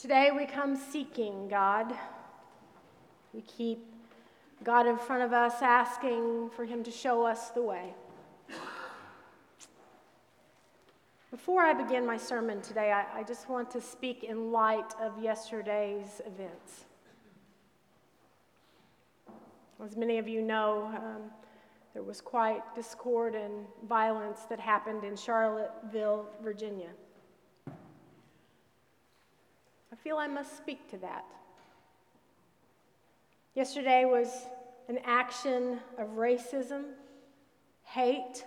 Today we come seeking God. We keep God in front of us, asking for Him to show us the way. Before I begin my sermon today, I, I, just want to speak in light of yesterday's events. As many of you know, um, there was quite discord and violence that happened in Charlottesville, Virginia. Feel I must speak to that. Yesterday was an action of racism, hate,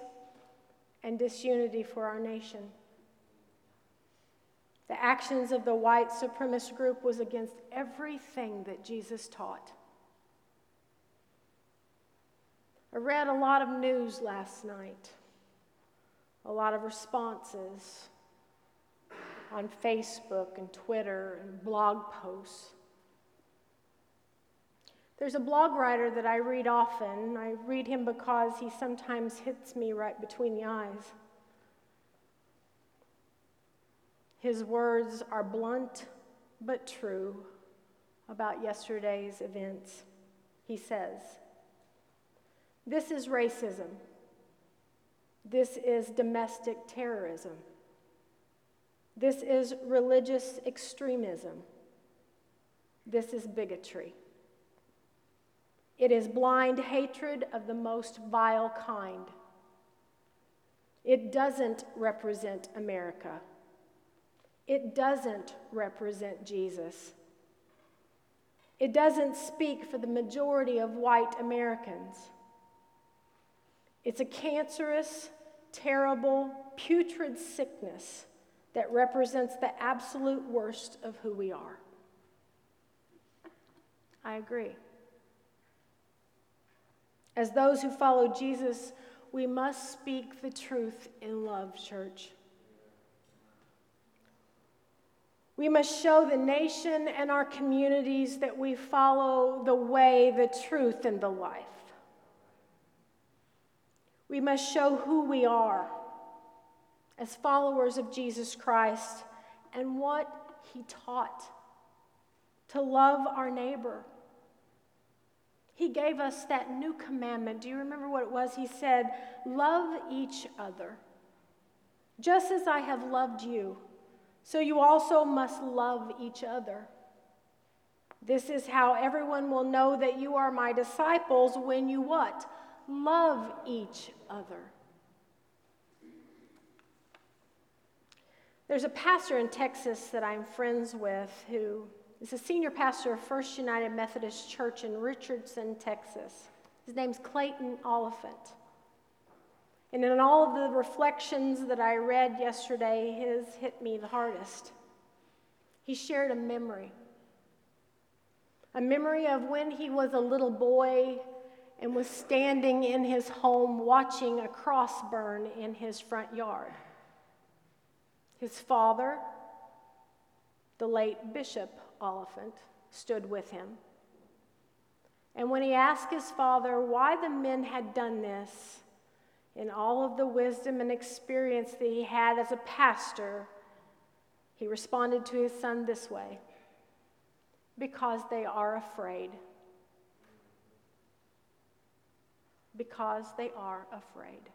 and disunity for our nation. The actions of the white supremacist group was against everything that Jesus taught. I read a lot of news last night, a lot of responses on Facebook and Twitter and blog posts. There's a blog writer that I read often. I read him because he sometimes hits me right between the eyes. His words are blunt but true about yesterday's events. He says, This is racism. This is domestic terrorism. This is religious extremism. This is bigotry. It is blind hatred of the most vile kind. It doesn't represent America. It doesn't represent Jesus. It doesn't speak for the majority of white Americans. It's a cancerous, terrible, putrid sickness that represents the absolute worst of who we are. I agree. As those who follow Jesus, we must speak the truth in love, church. We must show the nation and our communities that we follow the way, the truth, and the life. We must show who we are as followers of Jesus Christ and what he taught to love our neighbor. He gave us that new commandment. Do you remember what it was? He said, Love each other. Just as I have loved you, so you also must love each other. This is how everyone will know that you are my disciples when you what? Love each other. There's a pastor in Texas that I'm friends with who is a senior pastor of First United Methodist Church in Richardson, Texas. His name's Clayton Oliphant. And in all of the reflections that I read yesterday, his hit me the hardest. He shared a memory. A memory of when he was a little boy and was standing in his home watching a cross burn in his front yard. His father, the late Bishop Oliphant, stood with him. And when he asked his father why the men had done this, in all of the wisdom and experience that he had as a pastor, he responded to his son this way because they are afraid. Because they are afraid.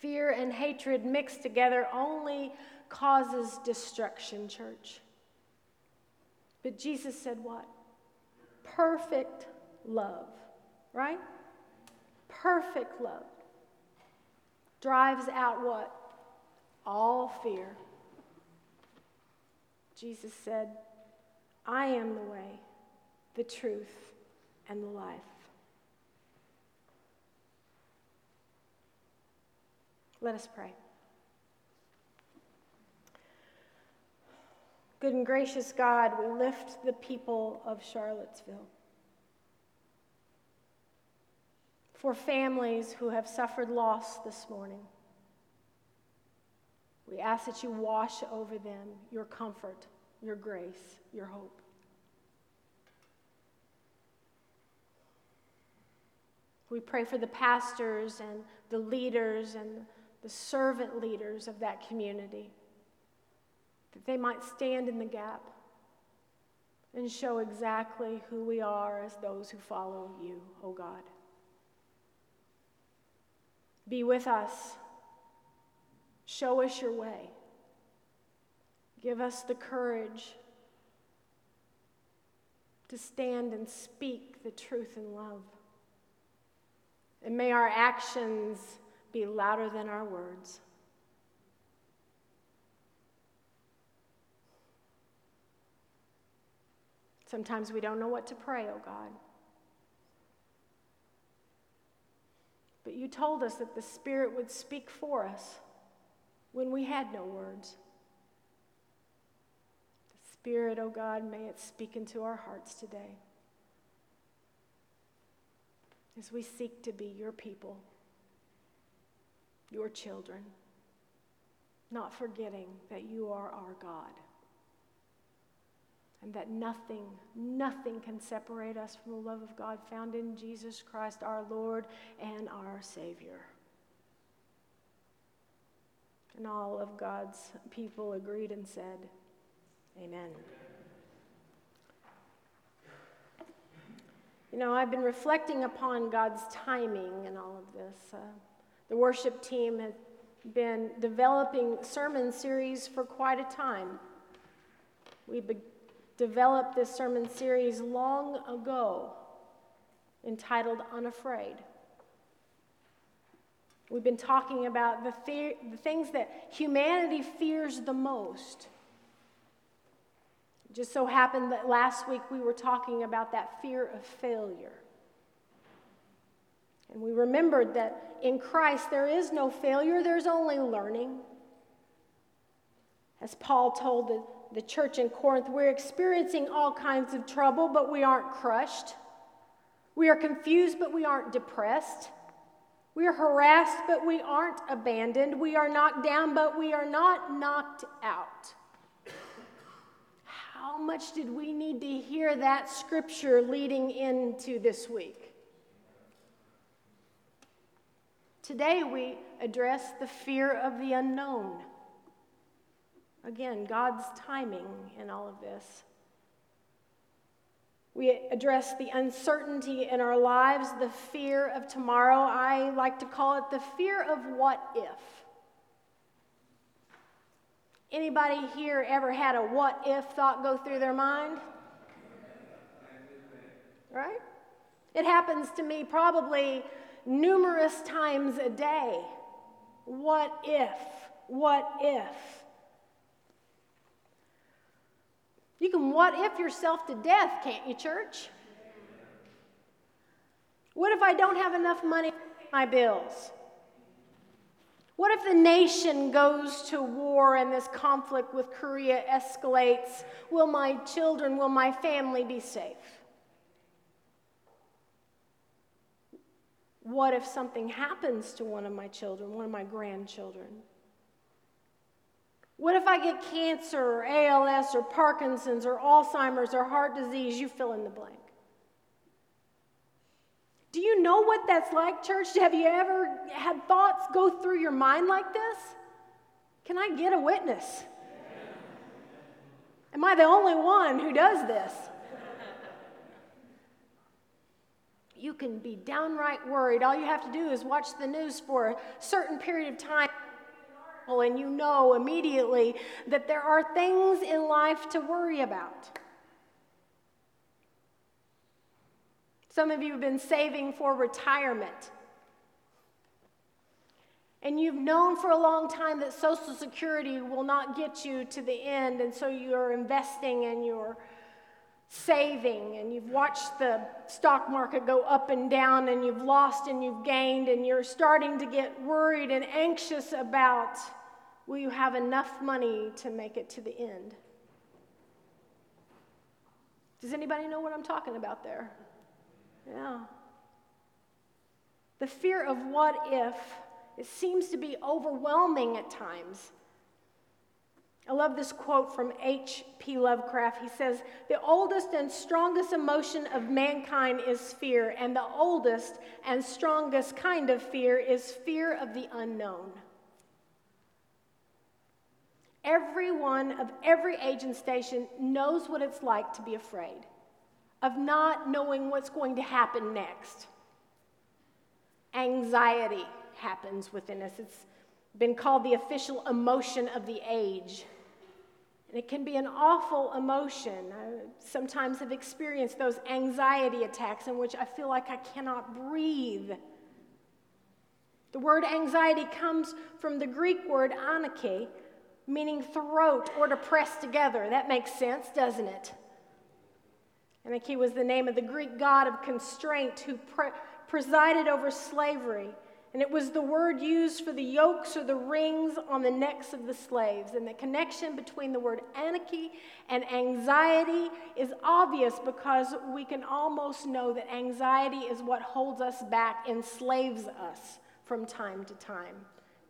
Fear and hatred mixed together only causes destruction, church. But Jesus said what? Perfect love, right? Perfect love drives out what? All fear. Jesus said, I am the way, the truth, and the life. Let us pray. Good and gracious God, we lift the people of Charlottesville. For families who have suffered loss this morning, we ask that you wash over them your comfort, your grace, your hope. We pray for the pastors and the leaders and the servant leaders of that community. that they might stand in the gap and show exactly who we are as those who follow you, O oh God. Be with us. Show us your way. Give us the courage to stand and speak the truth in love. And may our actions be louder than our words. Sometimes we don't know what to pray, oh God. But you told us that the Spirit would speak for us when we had no words. The Spirit, oh God, may it speak into our hearts today as we seek to be your people, your children, not forgetting that you are our God and that nothing, nothing can separate us from the love of God found in Jesus Christ, our Lord and our Savior. And all of God's people agreed and said, Amen. You know, I've been reflecting upon God's timing in all of this. Uh, the worship team has been developing sermon series for quite a time. We be- developed this sermon series long ago entitled Unafraid. We've been talking about the, fear, the things that humanity fears the most. Just so happened that last week we were talking about that fear of failure. And we remembered that in Christ there is no failure, there's only learning. As Paul told the the church in Corinth, we're experiencing all kinds of trouble, but we aren't crushed. We are confused, but we aren't depressed. We are harassed, but we aren't abandoned. We are knocked down, but we are not knocked out. How much did we need to hear that scripture leading into this week? Today, we address the fear of the unknown. Again, God's timing in all of this. We address the uncertainty in our lives, the fear of tomorrow. I like to call it the fear of what if. Anybody here ever had a what if thought go through their mind? Right? It happens to me probably numerous times a day. What if? What if? You can what if yourself to death, can't you, church? What if I don't have enough money to pay my bills? What if the nation goes to war and this conflict with Korea escalates? Will my children, will my family be safe? What if something happens to one of my children, one of my grandchildren? What if I get cancer or ALS or Parkinson's or Alzheimer's or heart disease? You fill in the blank. Do you know what that's like, church? Have you ever had thoughts go through your mind like this? Can I get a witness? Am I the only one who does this? You can be downright worried. All you have to do is watch the news for a certain period of time and you know immediately that there are things in life to worry about. Some of you have been saving for retirement. And you've known for a long time that Social Security will not get you to the end, and so you're investing and you're saving, and you've watched the stock market go up and down, and you've lost and you've gained, and you're starting to get worried and anxious about will you have enough money to make it to the end? Does anybody know what I'm talking about there? Yeah. The fear of what if, it seems to be overwhelming at times. I love this quote from H.P. Lovecraft. He says, The oldest and strongest emotion of mankind is fear, and the oldest and strongest kind of fear is fear of the unknown. Everyone of every age and station knows what it's like to be afraid, of not knowing what's going to happen next. Anxiety happens within us. It's been called the official emotion of the age. And it can be an awful emotion. I sometimes have experienced those anxiety attacks in which I feel like I cannot breathe. The word anxiety comes from the Greek word ananke, meaning throat or to press together. That makes sense, doesn't it? Ananke was the name of the Greek god of constraint who pre- presided over slavery. And it was the word used for the yokes or the rings on the necks of the slaves. And the connection between the word anarchy and anxiety is obvious because we can almost know that anxiety is what holds us back, enslaves us from time to time.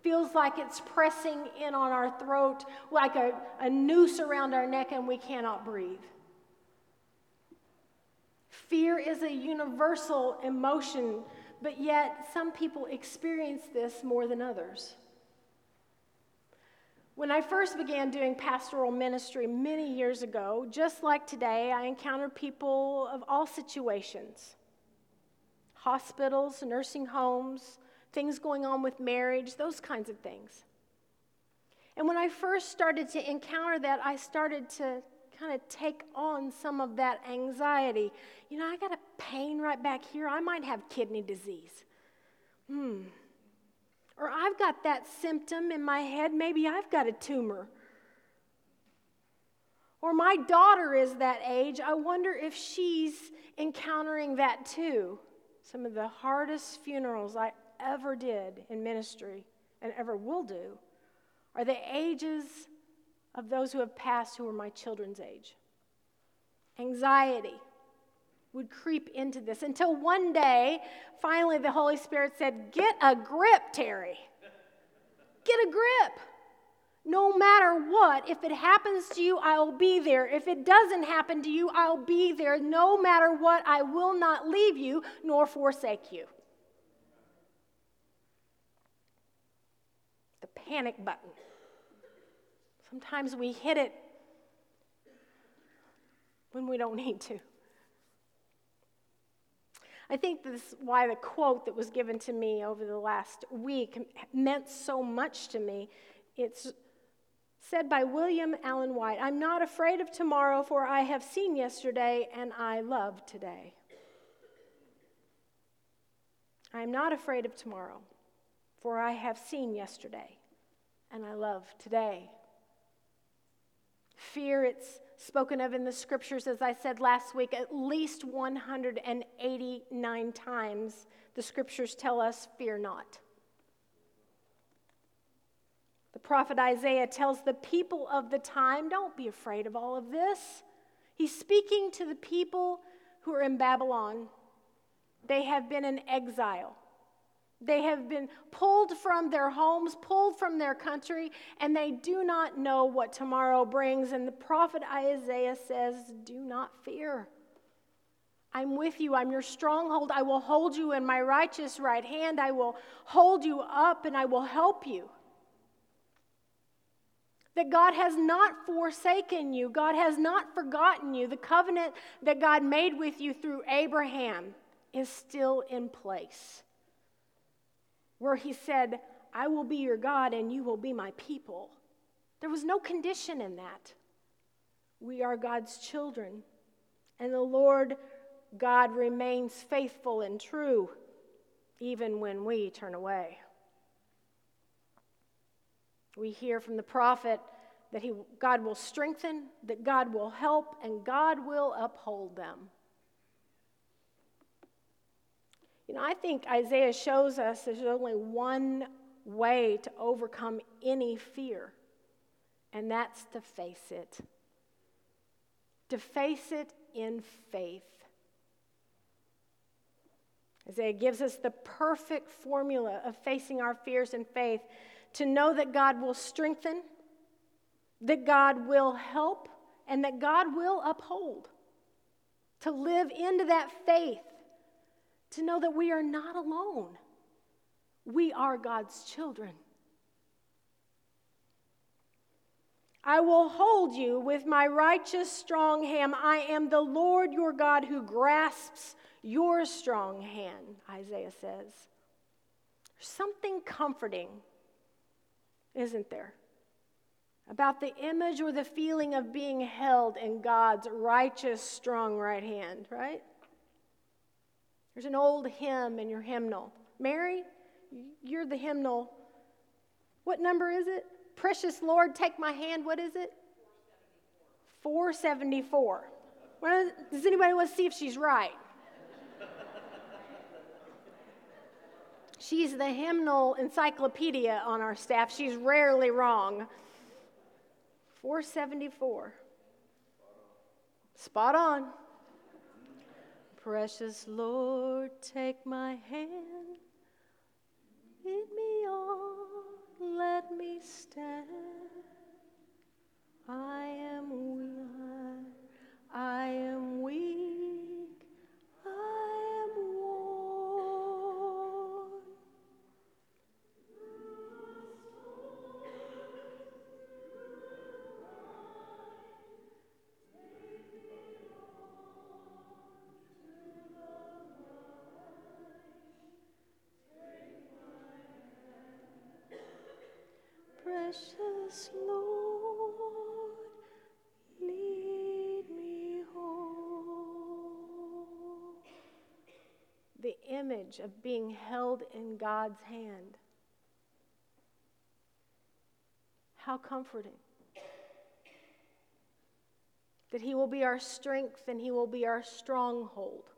Feels like it's pressing in on our throat like a, a noose around our neck and we cannot breathe. Fear is a universal emotion but yet some people experience this more than others. When I first began doing pastoral ministry many years ago, just like today, I encountered people of all situations hospitals, nursing homes, things going on with marriage, those kinds of things. And when I first started to encounter that, I started to kind of take on some of that anxiety. You know, I got a pain right back here. I might have kidney disease. Hmm. Or I've got that symptom in my head. Maybe I've got a tumor. Or my daughter is that age. I wonder if she's encountering that too. Some of the hardest funerals I ever did in ministry and ever will do are the ages of those who have passed who were my children's age. Anxiety would creep into this until one day, finally, the Holy Spirit said, Get a grip, Terri. Get a grip. No matter what, if it happens to you, I'll be there. If it doesn't happen to you, I'll be there. No matter what, I will not leave you nor forsake you. The panic button. Sometimes we hit it when we don't need to. I think this is why the quote that was given to me over the last week meant so much to me. It's said by William Allen White I'm not afraid of tomorrow, for I have seen yesterday and I love today. I am not afraid of tomorrow, for I have seen yesterday and I love today. Fear, it's spoken of in the scriptures, as I said last week, at least 189 times. The scriptures tell us, Fear not. The prophet Isaiah tells the people of the time, Don't be afraid of all of this. He's speaking to the people who are in Babylon. They have been in exile. They have been pulled from their homes, pulled from their country, and they do not know what tomorrow brings. And the prophet Isaiah says, Do not fear. I'm with you. I'm your stronghold. I will hold you in my righteous right hand. I will hold you up and I will help you. That God has not forsaken you, God has not forgotten you. The covenant that God made with you through Abraham is still in place where he said, I will be your God and you will be my people. There was no condition in that. We are God's children, and the Lord God remains faithful and true even when we turn away. We hear from the prophet that he, God will strengthen, that God will help, and God will uphold them. You know, I think Isaiah shows us there's only one way to overcome any fear, and that's to face it. To face it in faith. Isaiah gives us the perfect formula of facing our fears in faith to know that God will strengthen, that God will help, and that God will uphold. To live into that faith to know that we are not alone. We are God's children. I will hold you with my righteous strong hand. I am the Lord your God who grasps your strong hand, Isaiah says. Something comforting, isn't there? About the image or the feeling of being held in God's righteous, strong right hand, right? There's an old hymn in your hymnal. Mary, you're the hymnal. What number is it? Precious Lord, take my hand. What is it? 474. 474. Does anybody want to see if she's right? She's the hymnal encyclopedia on our staff. She's rarely wrong. 474. Spot on. Precious Lord, take my hand, lead me on, let me stand. I am weak, I am weak, of being held in God's hand. How comforting. That He will be our strength and He will be our stronghold.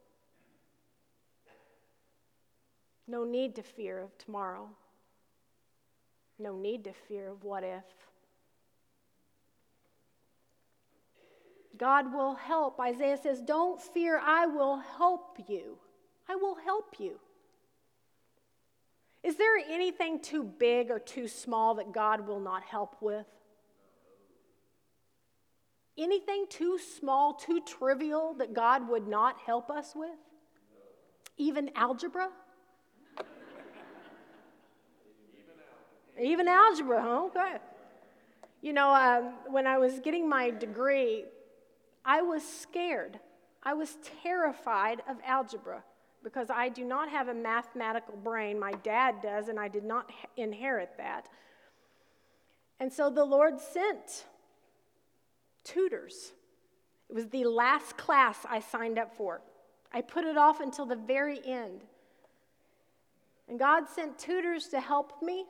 No need to fear of tomorrow. No need to fear of what if. God will help. Isaiah says, Don't fear, I will help you. I will help you. Is there anything too big or too small that God will not help with? Anything too small, too trivial that God would not help us with? Even algebra? Even algebra, huh? Okay. You know, um, when I was getting my degree, I was scared. I was terrified of algebra because I do not have a mathematical brain. My dad does, and I did not inherit that. And so the Lord sent tutors. It was the last class I signed up for. I put it off until the very end. And God sent tutors to help me.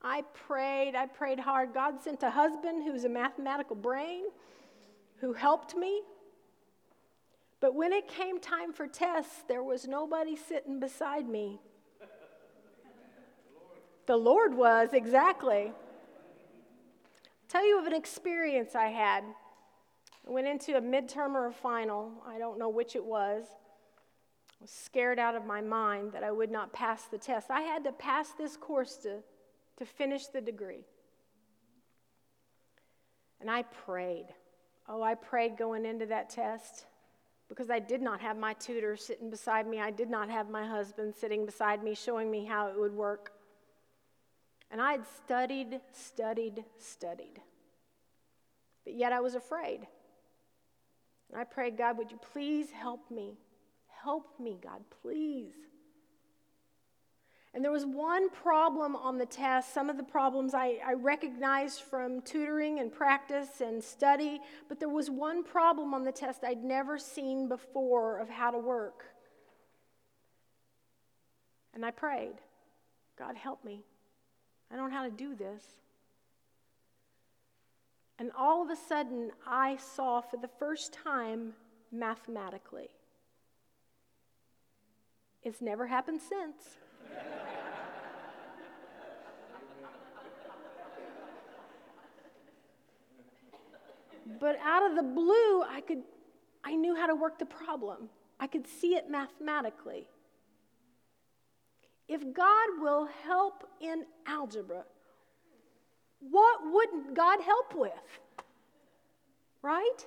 I prayed, I prayed hard. God sent a husband who's a mathematical brain who helped me. But when it came time for tests, there was nobody sitting beside me. The Lord was, exactly. tell you of an experience I had. I went into a midterm or a final, I don't know which it was. I was scared out of my mind that I would not pass the test. I had to pass this course to to finish the degree. And I prayed. Oh, I prayed going into that test because I did not have my tutor sitting beside me. I did not have my husband sitting beside me showing me how it would work. And I had studied, studied, studied. But yet I was afraid. And I prayed, God, would you please help me? Help me, God, please. And there was one problem on the test. Some of the problems I, I, recognized from tutoring and practice and study, but there was one problem on the test I'd never seen before of how to work. And I prayed, God, help me. I don't know how to do this. And all of a sudden, I saw for the first time mathematically. It's never happened since. But out of the blue, I could I knew how to work the problem. I could see it mathematically. If God will help in algebra, what wouldn't God help with? Right?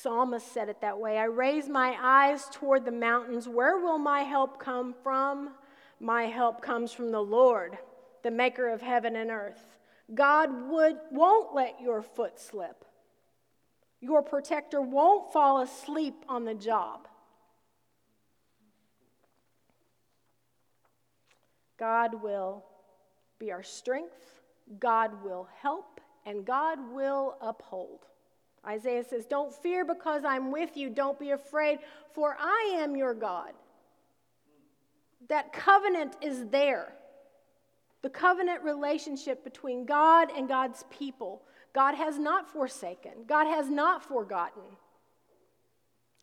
Psalmist said it that way I raise my eyes toward the mountains. Where will my help come from? My help comes from the Lord the maker of heaven and earth. God would, won't let your foot slip. Your protector won't fall asleep on the job. God will be our strength, God will help, and God will uphold. Isaiah says, Don't fear because I'm with you. Don't be afraid, for I am your God. That covenant is there. The covenant relationship between God and God's people. God has not forsaken, God has not forgotten.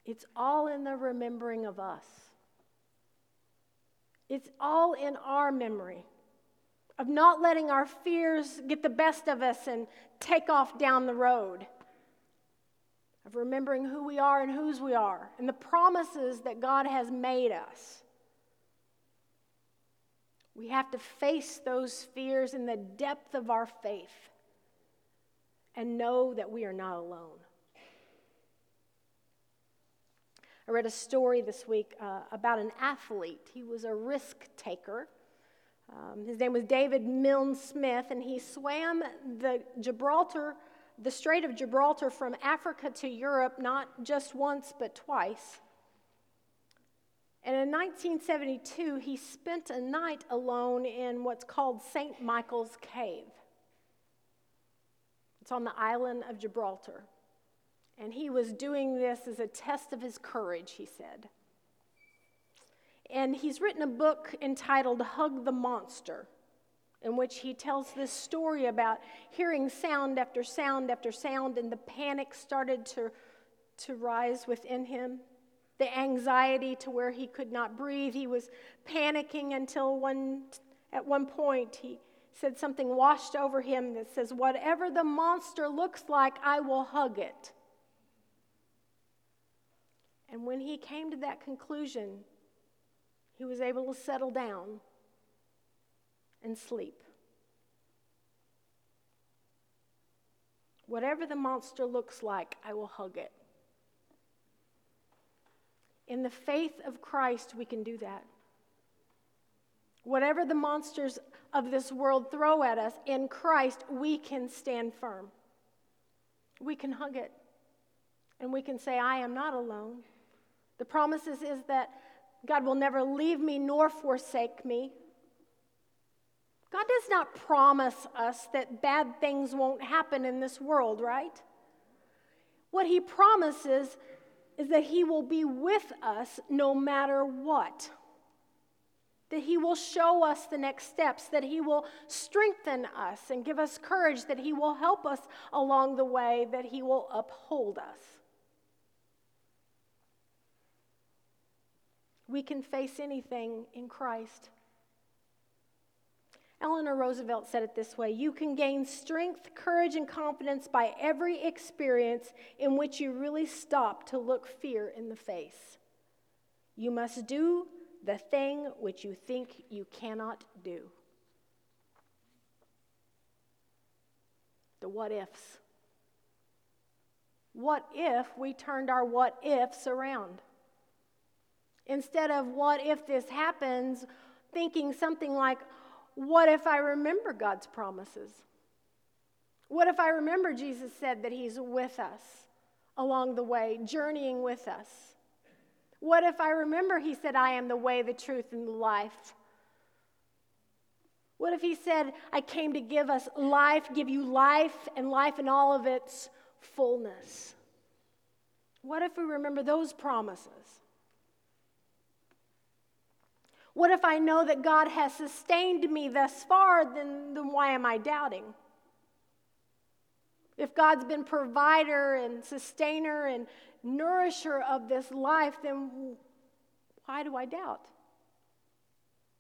It's all in the remembering of us. It's all in our memory of not letting our fears get the best of us and take off down the road, of remembering who we are and whose we are, and the promises that God has made us. We have to face those fears in the depth of our faith and know that we are not alone. I read a story this week uh, about an athlete. He was a risk taker. Um, his name was David Milne Smith, and he swam the Gibraltar, the Strait of Gibraltar from Africa to Europe not just once but twice. And in 1972, he spent a night alone in what's called St. Michael's Cave. It's on the island of Gibraltar. And he was doing this as a test of his courage, he said. And he's written a book entitled Hug the Monster, in which he tells this story about hearing sound after sound after sound, and the panic started to, to rise within him. The anxiety to where he could not breathe. He was panicking until one, at one point he said something washed over him that says, Whatever the monster looks like, I will hug it. And when he came to that conclusion, he was able to settle down and sleep. Whatever the monster looks like, I will hug it. In the faith of Christ, we can do that. Whatever the monsters of this world throw at us, in Christ, we can stand firm. We can hug it. And we can say, I am not alone. The promises is that God will never leave me nor forsake me. God does not promise us that bad things won't happen in this world, right? What He promises is that He will be with us no matter what. That He will show us the next steps, that He will strengthen us and give us courage, that He will help us along the way, that He will uphold us. We can face anything in Christ. Eleanor Roosevelt said it this way You can gain strength, courage, and confidence by every experience in which you really stop to look fear in the face. You must do the thing which you think you cannot do. The what ifs. What if we turned our what ifs around? Instead of what if this happens, thinking something like, what if I remember God's promises? What if I remember Jesus said that He's with us along the way, journeying with us? What if I remember He said, I am the way, the truth, and the life? What if He said, I came to give us life, give you life, and life in all of its fullness? What if we remember those promises? What if I know that God has sustained me thus far, then, then why am I doubting? If God's been provider and sustainer and nourisher of this life, then why do I doubt?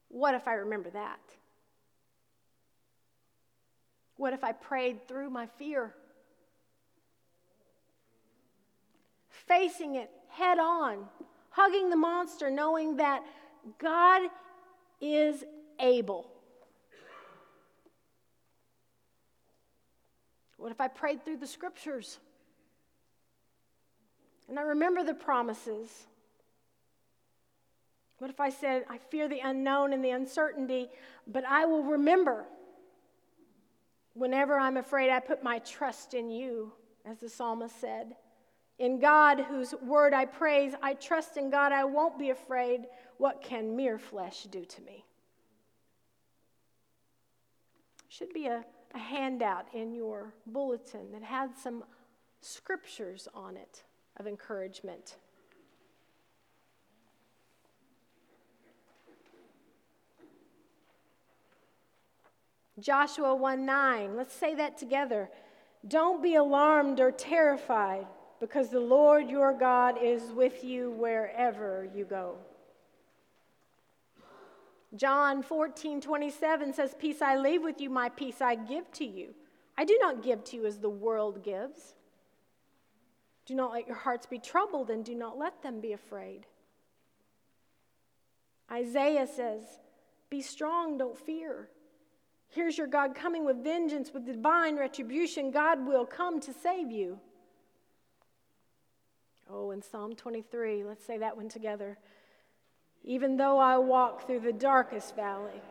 What if I remember that? What if I prayed through my fear? Facing it head on, hugging the monster, knowing that God is able. What if I prayed through the scriptures? And I remember the promises. What if I said, I fear the unknown and the uncertainty, but I will remember? Whenever I'm afraid, I put my trust in you, as the psalmist said. In God, whose word I praise, I trust in God, I won't be afraid. What can mere flesh do to me? Should be a, a handout in your bulletin that had some scriptures on it of encouragement. Joshua 1 9. Let's say that together. Don't be alarmed or terrified, because the Lord your God is with you wherever you go. John 14 27 says, Peace I leave with you, my peace I give to you. I do not give to you as the world gives. Do not let your hearts be troubled, and do not let them be afraid. Isaiah says, Be strong, don't fear. Here's your God coming with vengeance, with divine retribution. God will come to save you. Oh, in Psalm 23, let's say that one together. Even though I walk through the darkest valley,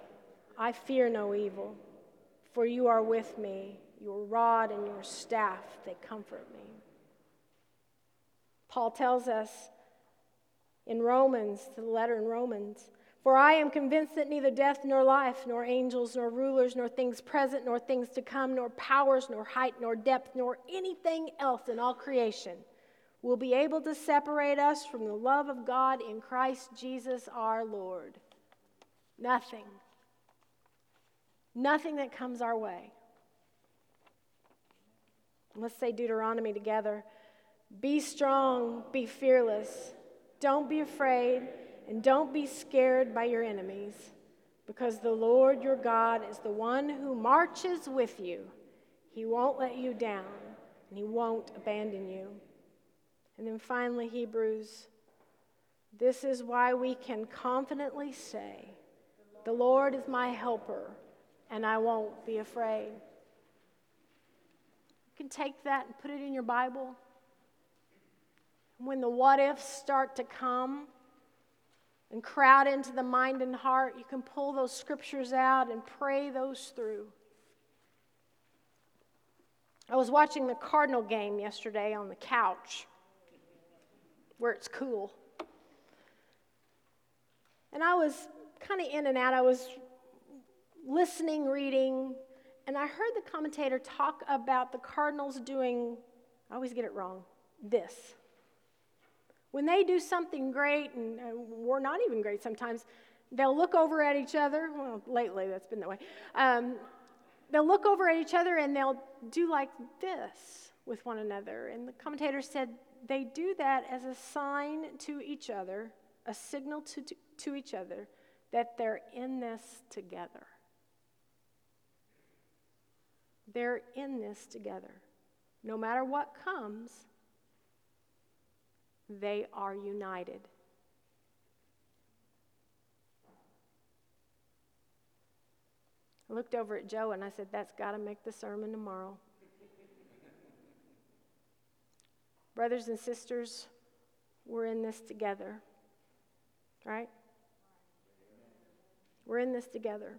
I fear no evil, for you are with me. Your rod and your staff, they comfort me. Paul tells us in Romans, the letter in Romans, for I am convinced that neither death nor life, nor angels, nor rulers, nor things present, nor things to come, nor powers, nor height, nor depth, nor anything else in all creation will be able to separate us from the love of God in Christ Jesus our Lord. Nothing. Nothing that comes our way. Let's say Deuteronomy together. Be strong, be fearless. Don't be afraid and don't be scared by your enemies, because the Lord your God is the one who marches with you. He won't let you down, and He won't abandon you. And then finally, Hebrews. This is why we can confidently say, The Lord is my helper, and I won't be afraid. You can take that and put it in your Bible. When the what ifs start to come, and crowd into the mind and heart, you can pull those scriptures out and pray those through. I was watching the Cardinal game yesterday on the couch where it's cool. And I was kind of in and out. I was listening, reading, and I heard the commentator talk about the Cardinals doing, I always get it wrong, this. When they do something great, and, and we're not even great sometimes, they'll look over at each other. Well, lately that's been that way. Um, they'll look over at each other and they'll do like this with one another. And the commentator said they do that as a sign to each other, a signal to, to, to each other that they're in this together. They're in this together. No matter what comes, they are united. I looked over at Joe and I said, That's got to make the sermon tomorrow. Brothers and sisters, we're in this together, right? We're in this together.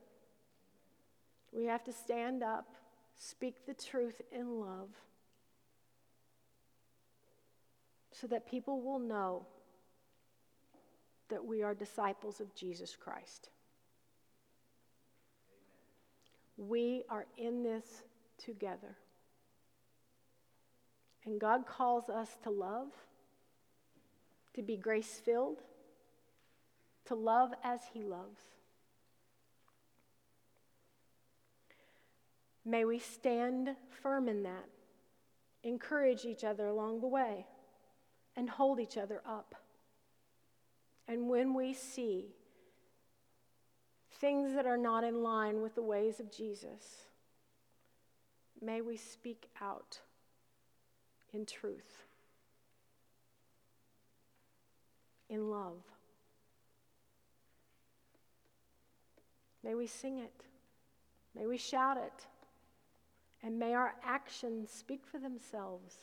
We have to stand up, speak the truth in love so that people will know that we are disciples of Jesus Christ. We are in this together. And God calls us to love, to be grace filled, to love as He loves. May we stand firm in that, encourage each other along the way and hold each other up. And when we see things that are not in line with the ways of Jesus, may we speak out in truth, in love. May we sing it. May we shout it. And may our actions speak for themselves.